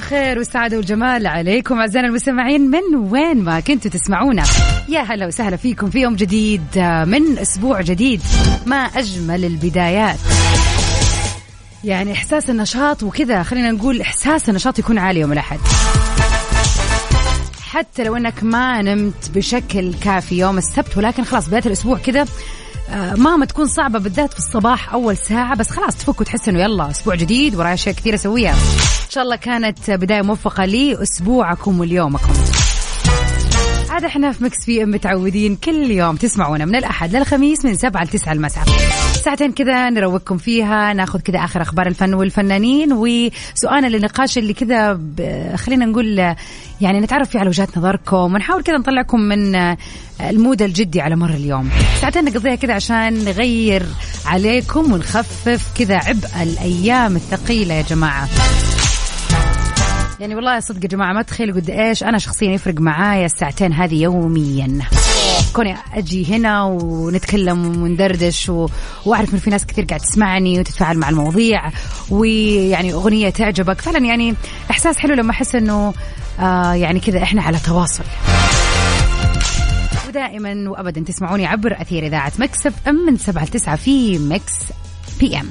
الخير والسعادة والجمال عليكم أعزائنا المستمعين. من وين ما كنتوا تسمعونا يا هلا وسهلا فيكم في يوم جديد آه، من أسبوع جديد ما أجمل البدايات. يعني إحساس النشاط وكذا خلينا نقول إحساس النشاط يكون عالي يوم الأحد. حتى لو إنك ما نمت بشكل كافي يوم السبت ولكن خلاص بداية الأسبوع كذا مهما تكون صعبة بالذات في الصباح أول ساعة بس خلاص تفك وتحس إنه يلا أسبوع جديد ورايا أشياء كثير أسويها. إن شاء الله كانت بداية موفقة لأسبوعكم وليومكم عاد إحنا في Mix FM متعودين كل يوم تسمعونا من الأحد للخميس من 7 ل 9 المساء. ساعتين كذا نروقكم فيها ناخذ كذا آخر أخبار الفن والفنانين وسؤالنا للنقاش اللي كذا خلينا نقول يعني نتعرف فيه على وجهات نظركم ونحاول كذا نطلعكم من ال mood الجدي على مر اليوم. ساعتين نقضيها كذا عشان نغير عليكم ونخفف كذا عبء الأيام الثقيلة يا جماعة. يعني والله صدق يا جماعة ما تخيلوا قد إيش أنا شخصيا يفرق معايا الساعتين هذه يوميا. كوني أجي هنا ونتكلم وندردش و... وأعرف إنه في ناس كثير قاعد تسمعني وتتفاعل مع المواضيع ويعني أغنية تعجبك. فعلا يعني إحساس حلو لما أحس إنه آه يعني كذا إحنا على تواصل. ودائما وابدا تسمعوني عبر أثير إذاعة مكسب أم من 7 ل 9 في مكس بي إم.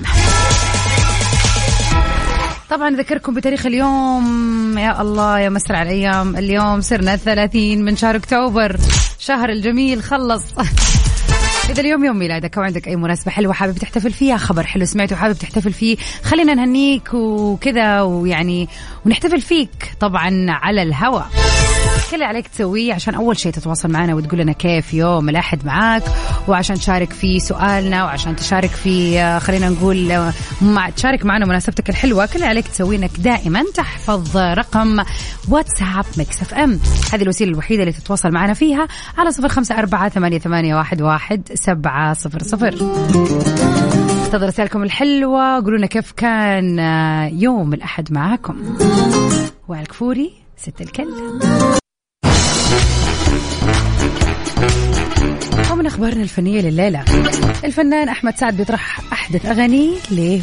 طبعا أذكركم بتاريخ اليوم. يا الله يا مسرع الأيام. اليوم صرنا 30 من شهر أكتوبر. شهر الجميل خلص. إذا اليوم يوم ميلادك أو عندك أي مناسبة حلوة حابب تحتفل فيها خبر حلو سمعته حابب تحتفل فيه خلينا نهنيك وكذا ويعني ونحتفل فيك طبعا على الهواء كل اللي عليك تسويه عشان أول شيء تتواصل معنا وتقول لنا كيف يوم الأحد معاك وعشان تشارك في سؤالنا وعشان تشارك في آه، خلينا نقول آه، مع تشارك معنا مناسبتك الحلوة. كل اللي عليك تسويه إنك دائما تحفظ رقم واتساب Mix FM. هذه الوسيلة الوحيدة اللي تتواصل معنا فيها على صفر خمسة أربعة ثمانية, ثمانية واحد, واحد سبعة صفر صفر. انتظر رسائلكم الحلوة قولوا لنا كيف كان آه، يوم الأحد معاكم. وائل كفوري ست الكل. ومن أخبارنا الفنية لليلة الفنان أحمد سعد بيطرح أحدث اغانيه ليه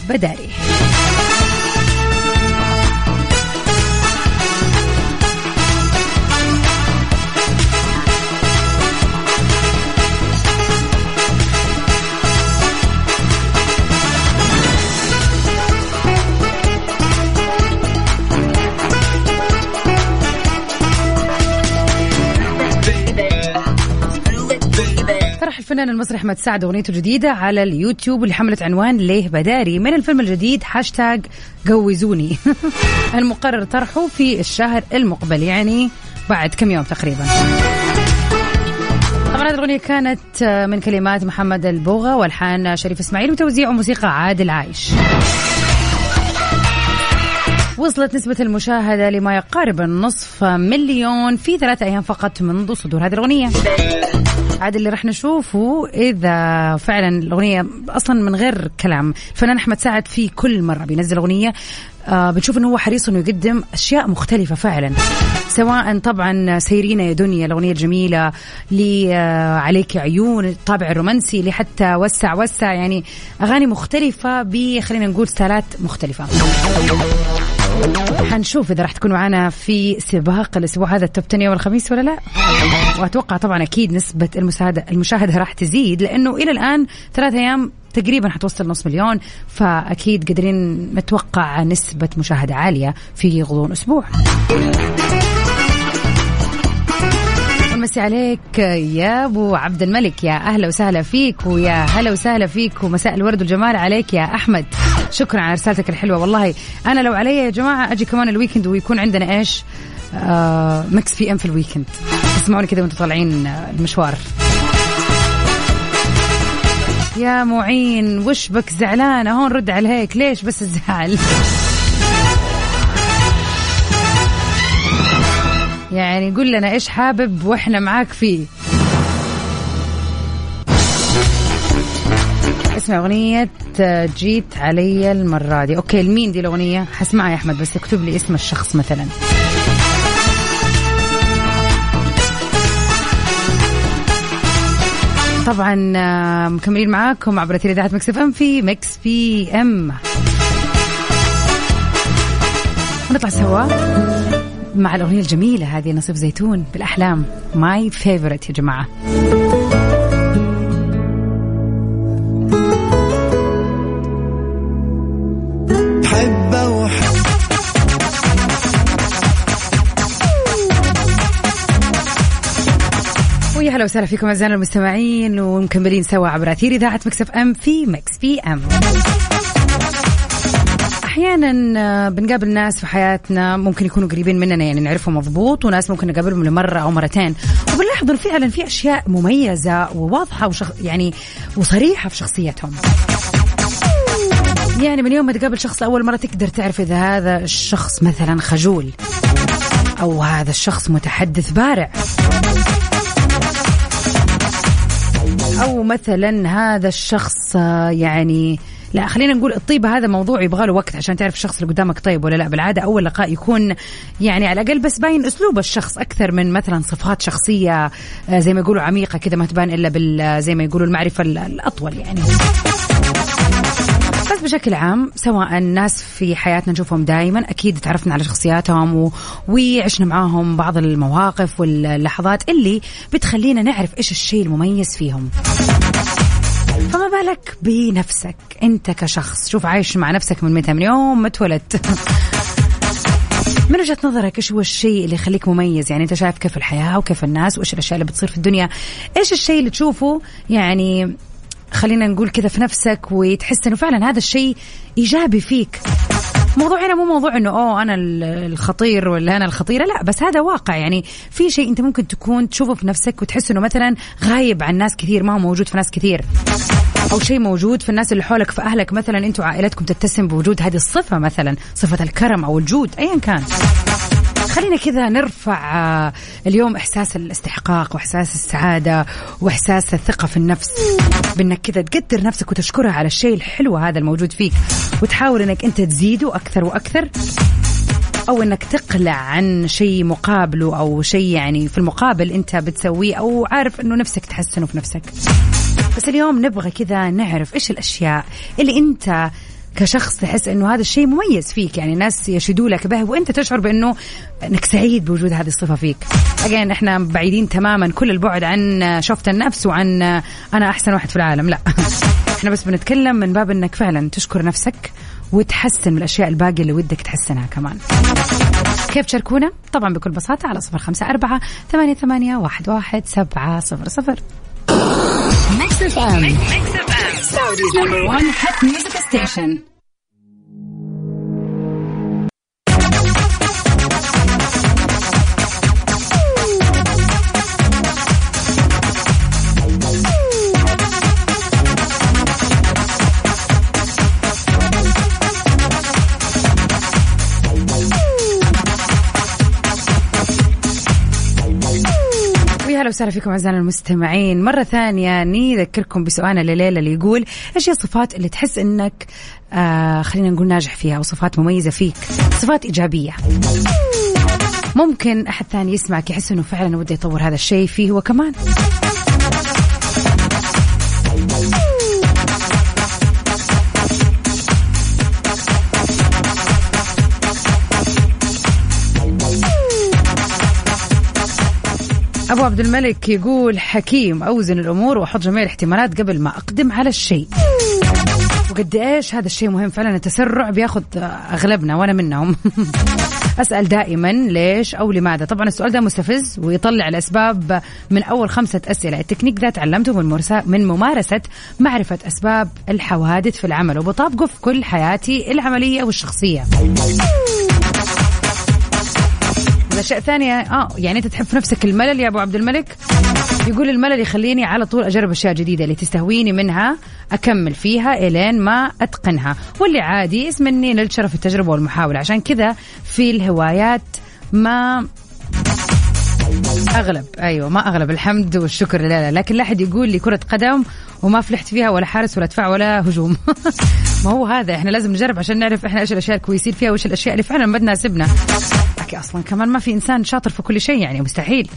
الفنان المصري احمد سعد أغنيته الجديدة على اليوتيوب اللي حملت عنوان ليه بداري. من الفيلم الجديد هاشتاج جوزوني المقرر طرحه في الشهر المقبل يعني بعد كم يوم تقريبا. طبعا هذه الأغنية كانت من كلمات محمد البوغة والحان شريف إسماعيل وتوزيع وموسيقى عادل عايش. وصلت نسبة المشاهدة لما يقارب النصف مليون في ثلاثة أيام فقط منذ صدور هذه الأغنية. عاد اللي راح نشوفه إذا فعلا الأغنية أصلا من غير كلام. الفنان أحمد سعد في كل مرة بينزل أغنية آه بنشوف إنه هو حريص إنه يقدم أشياء مختلفة فعلا. سواء طبعا سايرينا يا دنيا الأغنية الجميلة لي آه عليك عيون الطابع الرومانسي لحتى وسع وسع يعني أغاني مختلفة ب خلينا نقول ستايلات مختلفة. حنشوف إذا راح تكون معنا في سباق الأسبوع هذا ال top 10 يوم الخميس ولا لا. وأتوقع طبعا أكيد نسبة المشاهده المشاهدة راح تزيد لأنه إلى الآن ثلاث أيام تقريبا حتوصل نص مليون فأكيد قادرين نتوقع نسبة مشاهدة عالية في غضون أسبوع. نمسي عليك يا أبو عبد الملك يا أهلا وسهلا فيك ويا هلا وسهلا فيك ومساء الورد والجمال عليك يا أحمد. شكرا على رسالتك الحلوة. والله أنا لو علي يا جماعة أجي كمان الويكند ويكون عندنا إيش؟ آه Mix FM في ال weekend اسمعوني كذا وأنتم طالعين آه، المشوار. يا معين وش بك زعلانه هون رد على هيك ليش بس الزعل؟ يعني قول لنا إيش حابب وإحنا معاك فيه. اسمع أغنية جيت علي المرة دي. okay لمين دي الأغنية؟ حسمعها يا أحمد بس اكتب لي اسم الشخص مثلا. طبعا آه، مكملين معاكم عبر اثير إذاعة Mix FM في Mix PM. ونطلع سوا مع الأغنية الجميلة هذه ناصيف زيتون بالأحلام. my favorite يا جماعة. هلا وسهلا فيكم أعزائنا المستمعين ومكملين سوا عبر أثير إذاعة Mix FM في Mix PM. أحيانا آه، بنقابل ناس في حياتنا ممكن يكونوا قريبين مننا يعني نعرفهم مضبوط وناس ممكن نقابلهم لمرة أو مرتين. وبنلاحظ انه فعلا في أشياء مميزة وواضحة وشخ يعني وصريحة في شخصيتهم. يعني من يوم ما تقابل شخص لأول مرة تقدر تعرف إذا هذا الشخص مثلا خجول أو هذا الشخص متحدث بارع. أو مثلا هذا الشخص آه، يعني لا خلينا نقول الطيبة هذا موضوع يبغى له وقت عشان تعرف الشخص اللي قدامك طيب ولا لا. بالعادة أول لقاء يكون يعني على الأقل بس باين أسلوب الشخص أكثر من مثلا صفات شخصية آه، زي ما يقولوا عميقة كذا ما تبان إلا بال آه، زي ما يقولوا المعرفة ال- الأطول يعني. بس بشكل عام سواء الناس في حياتنا نشوفهم دائما أكيد تعرفنا على شخصياتهم و... وعشنا معاهم بعض المواقف واللحظات اللي بتخلينا نعرف إيش الشيء المميز فيهم. فما بالك بنفسك؟ أنت كشخص شوف عايش مع نفسك من متى؟ من يوم ما اتولدت. من وجهة نظرك إيش هو الشيء اللي يخليك مميز؟ يعني أنت شايف كيف الحياة وكيف الناس وإيش الأشياء اللي بتصير في الدنيا؟ إيش الشيء اللي تشوفه يعني خلينا نقول كذا في نفسك وتحس إنه فعلا هذا الشيء إيجابي فيك. موضوع هنا مو موضوع إنه أوه أنا ال- الخطير ولا أنا الخطيرة لا بس هذا واقع. يعني في شيء أنت ممكن تكون تشوفه في نفسك وتحس إنه مثلا غايب عن ناس كثير ما هو موجود في ناس كثير. أو شيء موجود في الناس اللي حولك في أهلك مثلا أنتم عائلتكم تتسم بوجود هذه الصفة مثلا صفة الكرم أو الجود ايا كان. خلينا كذا نرفع آه، اليوم إحساس الاستحقاق وإحساس السعادة وإحساس الثقة في النفس. بإنك كذا تقدر نفسك وتشكرها على الشيء الحلو هذا الموجود فيك. وتحاول إنك أنت تزيده أكثر وأكثر. أو إنك تقلع عن شيء مقابله أو شيء يعني في المقابل أنت بتسويه أو عارف إنه نفسك تحسنه في نفسك. بس اليوم نبغى كذا نعرف إيش الأشياء اللي أنت كشخص تحس إنه هذا الشيء مميز فيك يعني ناس يشهدوا لك به وأنت تشعر بإنه إنك سعيد بوجود هذه الصفة فيك. again إحنا بعيدين تماما كل البعد عن شوفة النفس وعن أنا أحسن واحد في العالم لا. إحنا بس بنتكلم من باب إنك فعلا تشكر نفسك وتحسن من الأشياء الباقية اللي ودك تحسنها كمان. كيف تشاركونا؟ طبعا بكل بساطة على صفر خمسة أربعة ثمانية ثمانية واحد واحد سبعة صفر صفر Mix FM Saudi's number one hit music station. هلا وسهلا فيكم اعزائنا المستمعين. مرة ثانية نذكركم بسؤالنا الليلة اللي يقول إيش هي الصفات اللي تحس إنك آه خلينا نقول ناجح فيها أو صفات مميزة فيك؟ صفات إيجابية. ممكن أحد ثاني يسمعك يحس إنه فعلا وده يطور هذا الشيء فيه هو كمان أبو عبد الملك يقول حكيم أوزن الأمور وأحط جميع الاحتمالات قبل ما أقدم على الشيء. وقد إيش؟ هذا الشيء مهم فعلا التسرع بياخذ أغلبنا وأنا منهم. أسأل دائما ليش؟ أو لماذا؟ طبعا السؤال ده مستفز ويطلع الاسباب من أول خمسة أسئلة. التكنيك ده تعلمته من من ممارسة معرفة أسباب الحوادث في العمل. وبطابقه في كل حياتي العملية والشخصيه الاشياء ثانية آه يعني أنت تحب في نفسك الملل يا أبو عبد الملك؟ يقول الملل يخليني على طول أجرب أشياء جديدة اللي تستهويني منها أكمل فيها إلين ما أتقنها. واللي عادي اسمني نلت شرف التجربة والمحاولة. عشان كذا في الهوايات ما أغلب أيوه ما أغلب الحمد والشكر لا لا لكن لا أحد يقول لي كرة قدم وما فلحت فيها ولا حارس ولا دفاع ولا هجوم. ما هو هذا إحنا لازم نجرب عشان نعرف إحنا إيش الأشياء الكويسين فيها وإيش الأشياء اللي فعلا ما تناسبنا. أصلا كمان ما في إنسان شاطر في كل شيء يعني مستحيل.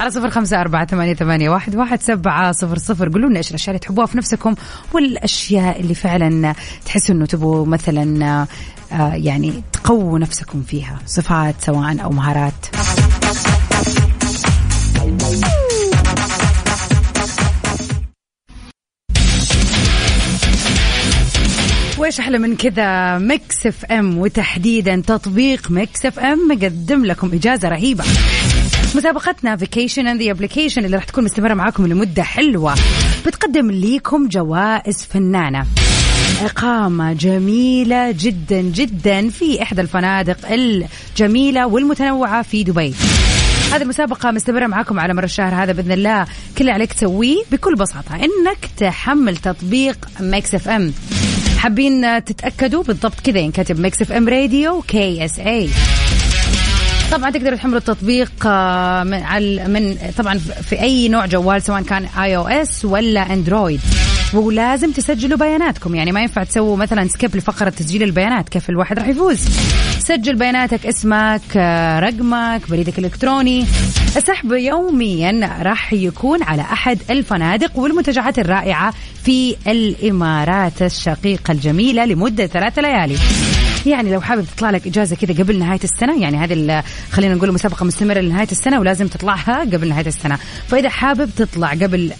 على صفر خمسة أربعة ثمانية, ثمانية واحد, واحد سبعة صفر صفر. قولوا لنا إيش الأشياء اللي تحبوها في نفسكم والأشياء اللي فعلا تحسوا إنه تبغوا مثلا آه، يعني تقووا نفسكم فيها صفات سواء أو مهارات. وايش أحلى من كذا Mix FM وتحديدا تطبيق Mix FM؟ مقدم لكم إجازة رهيبة. مسابقتنا Vacation in the Application اللي راح تكون مستمرة معاكم لمدة حلوة. بتقدم ليكم جوائز فنانة. إقامة جميلة جدا جدا في إحدى الفنادق الجميلة والمتنوعة في دبي. هذه المسابقة مستمرة معاكم على مر الشهر هذا بإذن الله. كل اللي عليك تسويه بكل بساطة. إنك تحمل تطبيق Mix FM. حابين تتأكدوا؟ بالضبط كذا ينكتب Mix FM Radio KSA طبعا تقدروا تحملوا التطبيق آه، من على من طبعا في أي نوع جوال سواء كان iOS ولا Android ولازم تسجلوا بياناتكم. يعني ما ينفع تسووا مثلا skip لفقرة تسجيل البيانات. كيف الواحد راح يفوز؟ سجل بياناتك اسمك آه، رقمك بريدك الإلكتروني. السحب يوميا راح يكون على أحد الفنادق والمنتجعات الرائعة في الإمارات الشقيقة الجميلة لمدة ثلاث ليالي. يعني لو حابب تطلع لك إجازة كذا قبل نهاية السنة يعني هذه خلينا نقول مسابقة مستمرة لنهاية السنة ولازم تطلعها قبل نهاية السنة. فإذا حابب تطلع قبل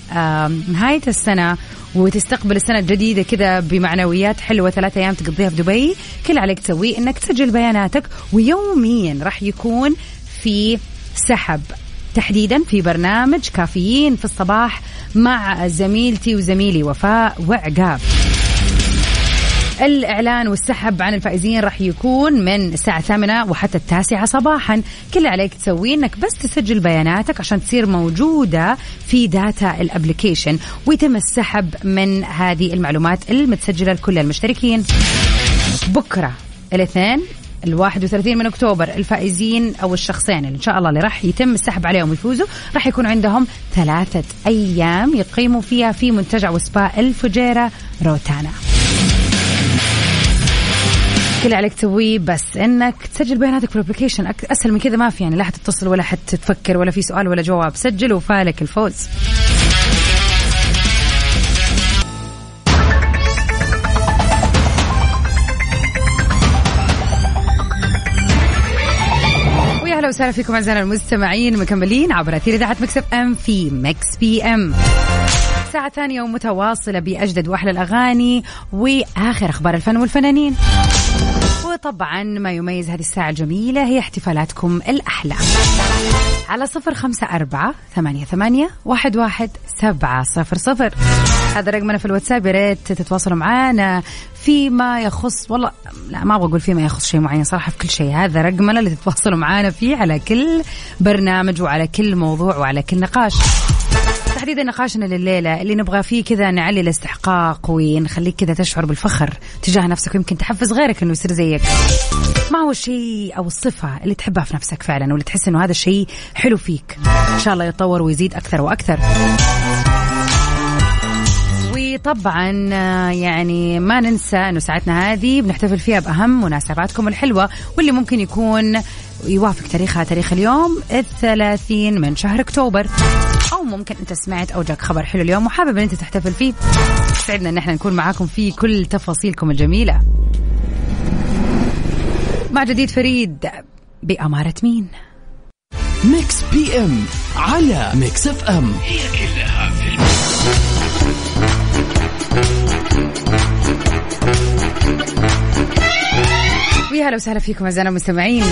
نهاية السنة وتستقبل السنة الجديدة كذا بمعنويات حلوة ثلاثة أيام تقضيها في دبي. كل عليك تسويه إنك تسجل بياناتك ويوميا راح يكون في سحب. تحديدا في برنامج كافيين في الصباح مع زميلتي وزميلي وفاء وعقاب. الإعلان والسحب عن الفائزين راح يكون من الساعة الثامنة وحتى التاسعة صباحا. كل اللي عليك تسويه إنك بس تسجل بياناتك عشان تصير موجودة في data ال application ويتم السحب من هذه المعلومات المتسجلة لكل المشتركين. بكرة الاثنين ال 31 من أكتوبر الفائزين أو الشخصين إن شاء الله اللي راح يتم السحب عليهم ويفوزوا راح يكون عندهم ثلاثة أيام يقيموا فيها في منتجع وسبا الفجيرة روتانا. اللي عليك تسويه بس إنك تسجل بياناتك في الابلكيشن أسهل من كذا ما في يعني لا حتتصل ولا حتفكر ولا في سؤال ولا جواب. سجل وفالك الفوز. أهلا وسهلا فيكم أعزائنا المستمعين مكملين عبر أثير إذاعة Mix FM في Mix PM. ساعة ثانية ومتواصلة بأجدد وأحلى الأغاني وآخر أخبار الفن والفنانين. وطبعا ما يميز هذه الساعة الجميلة هي احتفالاتكم الأحلى. على صفر خمسة أربعة ثمانية, ثمانية واحد, واحد سبعة صفر صفر. هذا رقمنا في الواتساب يا ريت تتواصلوا معنا فيما يخص والله لا ما أبغى أقول فيما يخص شيء معين صراحة في كل شيء. هذا رقمنا اللي تتواصلوا معنا فيه على كل برنامج وعلى كل موضوع وعلى كل نقاش. تحديدا نقاشنا لليلة اللي نبغى فيه كذا نعلي الاستحقاق ونخليك كذا تشعر بالفخر تجاه نفسك ويمكن تحفز غيرك إنه يصير زيك. ما هو الشيء أو الصفة اللي تحبها في نفسك فعلا واللي تحس إنه هذا الشيء حلو فيك؟ إن شاء الله يتطور ويزيد أكثر وأكثر. وطبعا يعني ما ننسى إنه ساعتنا هذه بنحتفل فيها بأهم مناسباتكم الحلوة واللي ممكن يكون يوافق تاريخها تاريخ اليوم الثلاثين من شهر أكتوبر. أو ممكن أنت سمعت أو جاك خبر حلو اليوم وحابب إن أنت تحتفل فيه. سعدنا إن إحنا نكون معاكم في كل تفاصيلكم الجميلة. مع جديد فريد بأمارة مين؟ Mix PM على Mix FM. هي كلها في ويا هلا وسهلا فيكم اعزائنا المستمعين.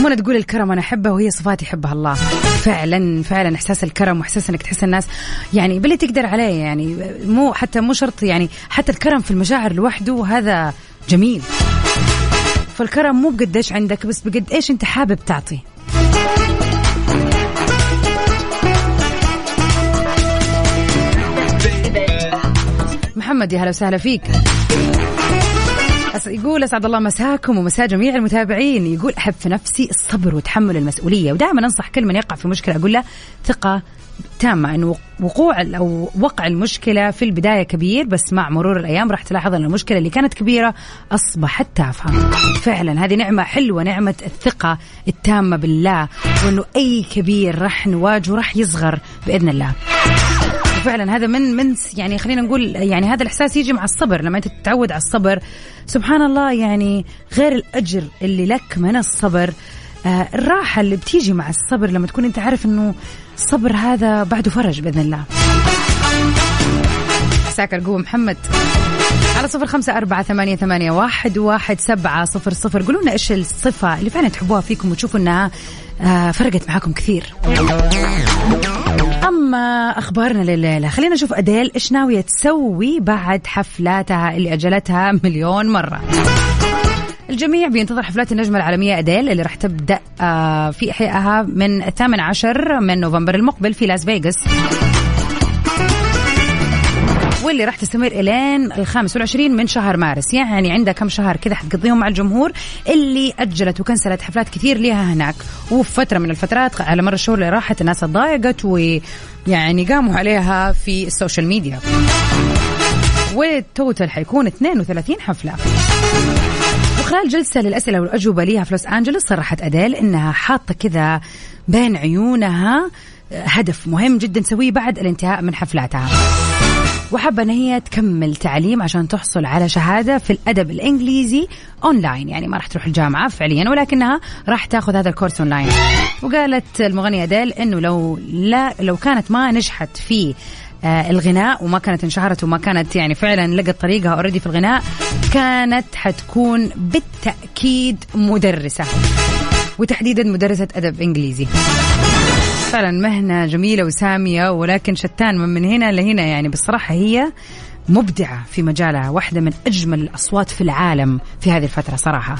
منى تقول الكرم أنا أحبه وهي صفات يحبها الله. فعلا فعلا إحساس الكرم وإحساس إنك تحس الناس يعني باللي تقدر عليه يعني. مو حتى مو شرط يعني حتى الكرم في المشاعر لوحده هذا جميل. فالكرم مو بقديش عندك بس بقد إيش أنت حابب تعطي. محمد يا هلا وسهلا فيك. يقول أسعد الله مساكم ومساء جميع المتابعين يقول أحب في نفسي الصبر وتحمل المسؤولية ودائما أنصح كل من يقع في مشكلة أقول له ثقة تامة انه وقوع أو وقع المشكلة في البداية كبير بس مع مرور الأيام راح تلاحظ إن المشكلة اللي كانت كبيرة أصبحت تافهة. فعلا هذه نعمة حلوة نعمة الثقة التامة بالله وإنه أي كبير راح نواجهه راح يصغر بإذن الله. فعلا هذا من من يعني خلينا نقول يعني هذا الإحساس يجي مع الصبر لما أنت تتعود على الصبر. سبحان الله يعني غير الأجر اللي لك من الصبر. آه الراحة اللي بتيجي مع الصبر لما تكون أنت عارف إنه الصبر هذا بعده فرج بإذن الله. مساك القوة محمد. على صفر خمسة أربعة ثمانية, ثمانية واحد, واحد سبعة صفر صفر. قولوا لنا إيش الصفة اللي فعلا تحبوها فيكم وتشوفوا إنها آه فرقت معاكم كثير. أما أخبارنا لليلة خلينا نشوف أديل إيش ناوية تسوي بعد حفلاتها اللي أجلتها مليون مرة. الجميع بينتظر حفلات النجمة العالمية أديل اللي راح تبدأ آه، في إحيائها من الثامن عشر من نوفمبر المقبل في لاس فيغاس. واللي راح تستمر إلين الخامس والعشرين من شهر مارس. يعني عندها كم شهر كذا حتقضيهم مع الجمهور اللي أجلت وكنسلت حفلات كثير لها هناك. وفي فتره من الفترات على مر الشهور اللي راحت الناس تضايقت ويعني قاموا عليها في ال social media. وال total حيكون 32 حفلة. وخلال جلسة للأسئلة والأجوبة ليها في لوس أنجلوس صرحت أديل إنها حاطة كذا بين عيونها هدف مهم جدا تسويه بعد الانتهاء من حفلاتها. وحابة أن هي تكمل تعليم عشان تحصل على شهادة في الأدب الإنجليزي أونلاين. يعني ما راح تروح الجامعة فعليا ولكنها راح تاخذ هذا ال course online. وقالت المغنية أديل أنه لو لا لو كانت ما نجحت في آه الغناء وما كانت انشهرت وما كانت يعني فعلا لقت طريقها already في الغناء كانت حتكون بالتأكيد مدرسة وتحديدا مدرسة أدب إنجليزي. فعلا مهنة جميلة وسامية ولكن شتان من, من هنا لهنا يعني بصراحة هي مبدعة في مجالها واحدة من أجمل الأصوات في العالم في هذه الفترة صراحة.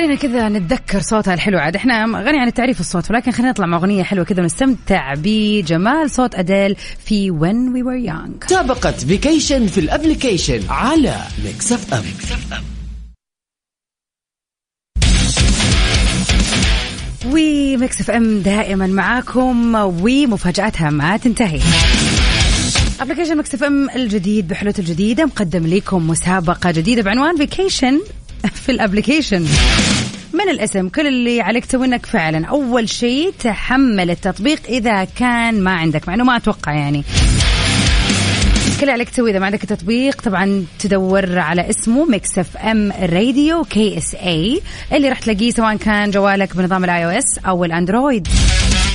خلينا كذا نتذكر صوتها الحلو. عاد إحنا غني عن التعريف الصوت ولكن خلينا نطلع مع أغنية حلوة كذا ونستمتع بجمال صوت أديل في When We Were Young. مسابقة vacation في ال application على Mix FM و Mix FM دائما معاكم ومفاجاتها ما تنتهي. application Mix FM الجديد بحلوته الجديدة مقدم لكم مسابقة جديدة بعنوان vacation في ال application من الاسم؟ كل اللي عليك تسوي إنك فعلا. أول شيء تحمل التطبيق إذا كان ما عندك. مع إنه ما أتوقع يعني. كل اللي عليك تسوي إذا ما عندك التطبيق طبعا تدور على اسمه Mix FM Radio KSA اللي راح تلاقيه سواء كان جوالك بنظام ال iOS أو ال Android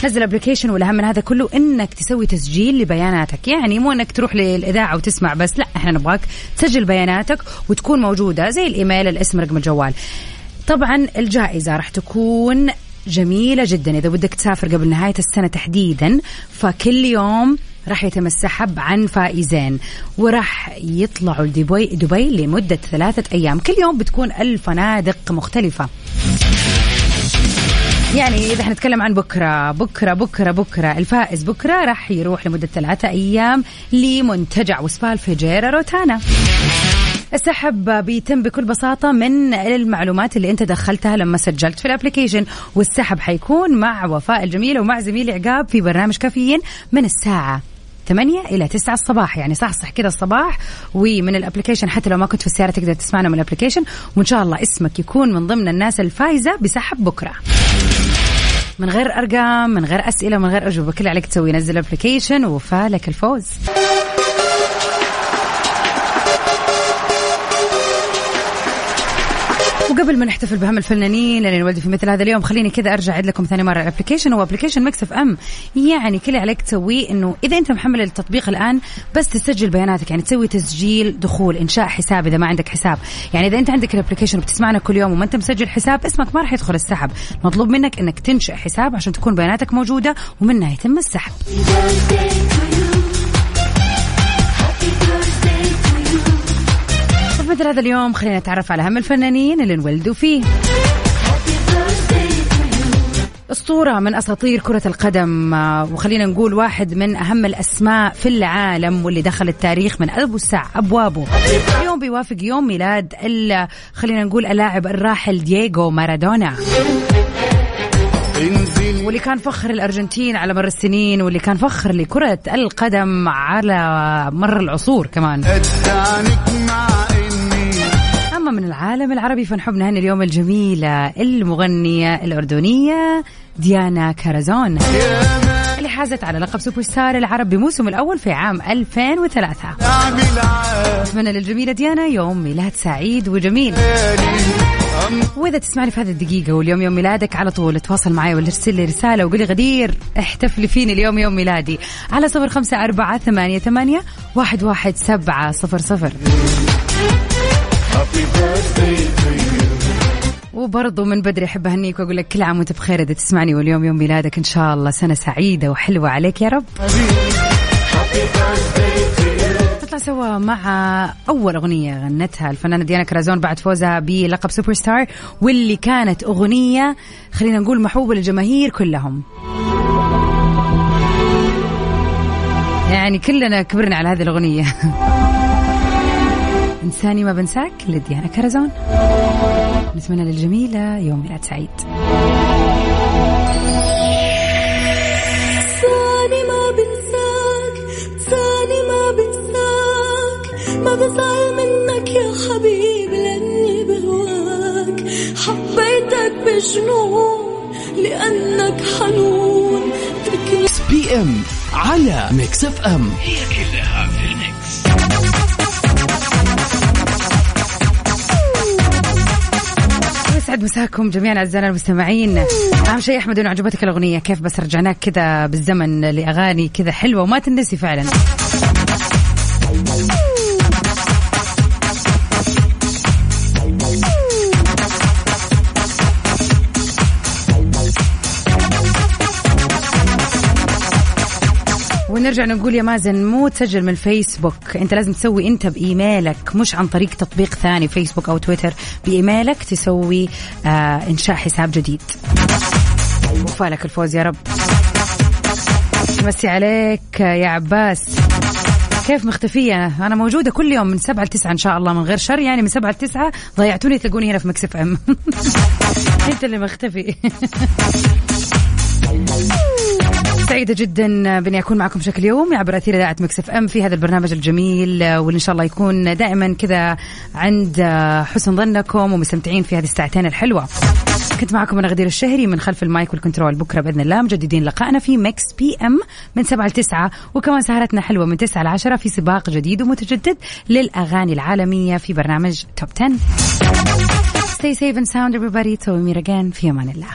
نزل application والأهم من هذا كله إنك تسوي تسجيل لبياناتك. يعني مو إنك تروح للإذاعة وتسمع بس لا إحنا نبغاك تسجل بياناتك وتكون موجودة زي الإيميل الاسم رقم الجوال. طبعا الجائزة راح تكون جميلة جدا إذا بدك تسافر قبل نهاية السنة تحديدا فكل يوم راح يتم السحب عن فائزين وراح يطلعوا لدبي دبي لمدة ثلاثة أيام. كل يوم بتكون الفنادق مختلفة. يعني إذا حنتكلم عن بكرة بكرة بكرة بكرة. الفائز بكرة راح يروح لمدة ثلاثة أيام لمنتجع وسبا الفجيرة روتانا. السحب بيتم بكل بساطة من المعلومات اللي أنت دخلتها لما سجلت في ال application والسحب حيكون مع وفاء الجميلة ومع زميلي عقاب في برنامج كافيين من الساعة 8 إلى 9 الصباح. يعني صح صح كذا الصباح. ومن ال application حتى لو ما كنت في السيارة تقدر تسمعنا من ال application وإن شاء الله اسمك يكون من ضمن الناس الفايزة بسحب بكرة. من غير أرقام من غير أسئلة من غير أجوبة. كل عليك تسوي نزل application وفالك الفوز. وقبل ما نحتفل بهم الفنانين اللي انولدوا في مثل هذا اليوم خليني كذا أرجع أعيد لكم ثاني مرة ال application هو application Mix FM يعني كل اللي عليك تسويه إنه إذا أنت محمل التطبيق الآن بس تسجل بياناتك. يعني تسوي تسجيل دخول إنشاء حساب إذا ما عندك حساب. يعني إذا أنت عندك ال application وبتسمعنا كل يوم وما أنت مسجل حساب اسمك ما راح يدخل السحب. مطلوب منك إنك تنشئ حساب عشان تكون بياناتك موجودة ومنها يتم السحب. مثل هذا اليوم خلينا نتعرف على أهم الفنانين اللي انولدوا فيه. أسطورة من أساطير كرة القدم آه، وخلينا نقول واحد من أهم الأسماء في العالم واللي دخل التاريخ من أوسع أبوابه اليوم بيوافق يوم ميلاد خلينا نقول اللاعب الراحل دييغو مارادونا. واللي كان فخر الأرجنتين على مر السنين واللي كان فخر لكرة القدم على مر العصور كمان. أما من العالم العربي فنحب نهني اليوم الجميلة المغنية الأردنية ديانا كارازون. اللي حازت على لقب Super Star العرب بموسم الأول في عام 2003 أتمنى للجميلة ديانا يوم ميلاد سعيد وجميل. وإذا تسمعني في هذه الدقيقة واليوم يوم ميلادك على طول تواصل معي ولا ارسل لي رسالة وقولي غدير احتفلي فيني اليوم يوم ميلادي. على صفر خمسة أربعة ثمانية, ثمانية واحد, واحد سبعة صفر صفر. وبرضو من بدري أحب أهنيك وأقول لك كل عام وأنت بخير إذا تسمعني واليوم يوم ميلادك إن شاء الله. سنة سعيدة وحلوة عليك يا رب. نطلع سوا مع أول أغنية غنتها الفنانة ديانا كرازون بعد فوزها بلقب سوبر ستار واللي كانت أغنية خلينا نقول محبوبة للجماهير كلهم. يعني كلنا كبرنا على هذه الأغنية. إنساني ما بنساك لديانا كرزون نتمنى للجميلة يوم ميلاد سعيد. تاني ما بنساك تاني ما بنساك. ما بزعل منك يا حبيبي لاني بهواك حبيتك بجنون لأنك حنون. PM على Mix FM هي كلها في يسعد مساكم جميعا أعزائنا المستمعين. أهم شيء أحمد إنه عجبتك الأغنية كيف بس رجعناك كذا بالزمن لأغاني كذا حلوة وما تنسي فعلا. ونرجع نقول يا مازن مو تسجل من الفيسبوك أنت لازم تسوي أنت بإيميلك مش عن طريق تطبيق ثاني فيسبوك أو تويتر بإيميلك تسوي آه إنشاء حساب جديد. وفالك الفوز يا رب. مسي عليك يا عباس. كيف مختفية؟ أنا موجودة كل يوم من سبعة لتسعة إن شاء الله من غير شر. يعني من سبعة لتسعة ضيعتوني تلاقوني هنا في مكسف أم. أنت اللي مختفي. سعيدة جدا بإني أكون معكم بشكل يومي عبر أثير إذاعة مكس إف إم في هذا البرنامج الجميل واللي إن شاء الله يكون دائما كذا عند حسن ظنكم ومستمتعين في هذه الساعتين الحلوة كنت معكم أنا غدير الشهري من خلف المايك والكنترول بكرة بإذن الله مجددين لقائنا في مكس إف إم من سبعة لتسعة وكمان سهرتنا حلوة من تسعة لعشرة في سباق جديد ومتجدد للأغاني العالمية في برنامج top 10 Stay safe and sound everybody. To meet again. في أمان الله.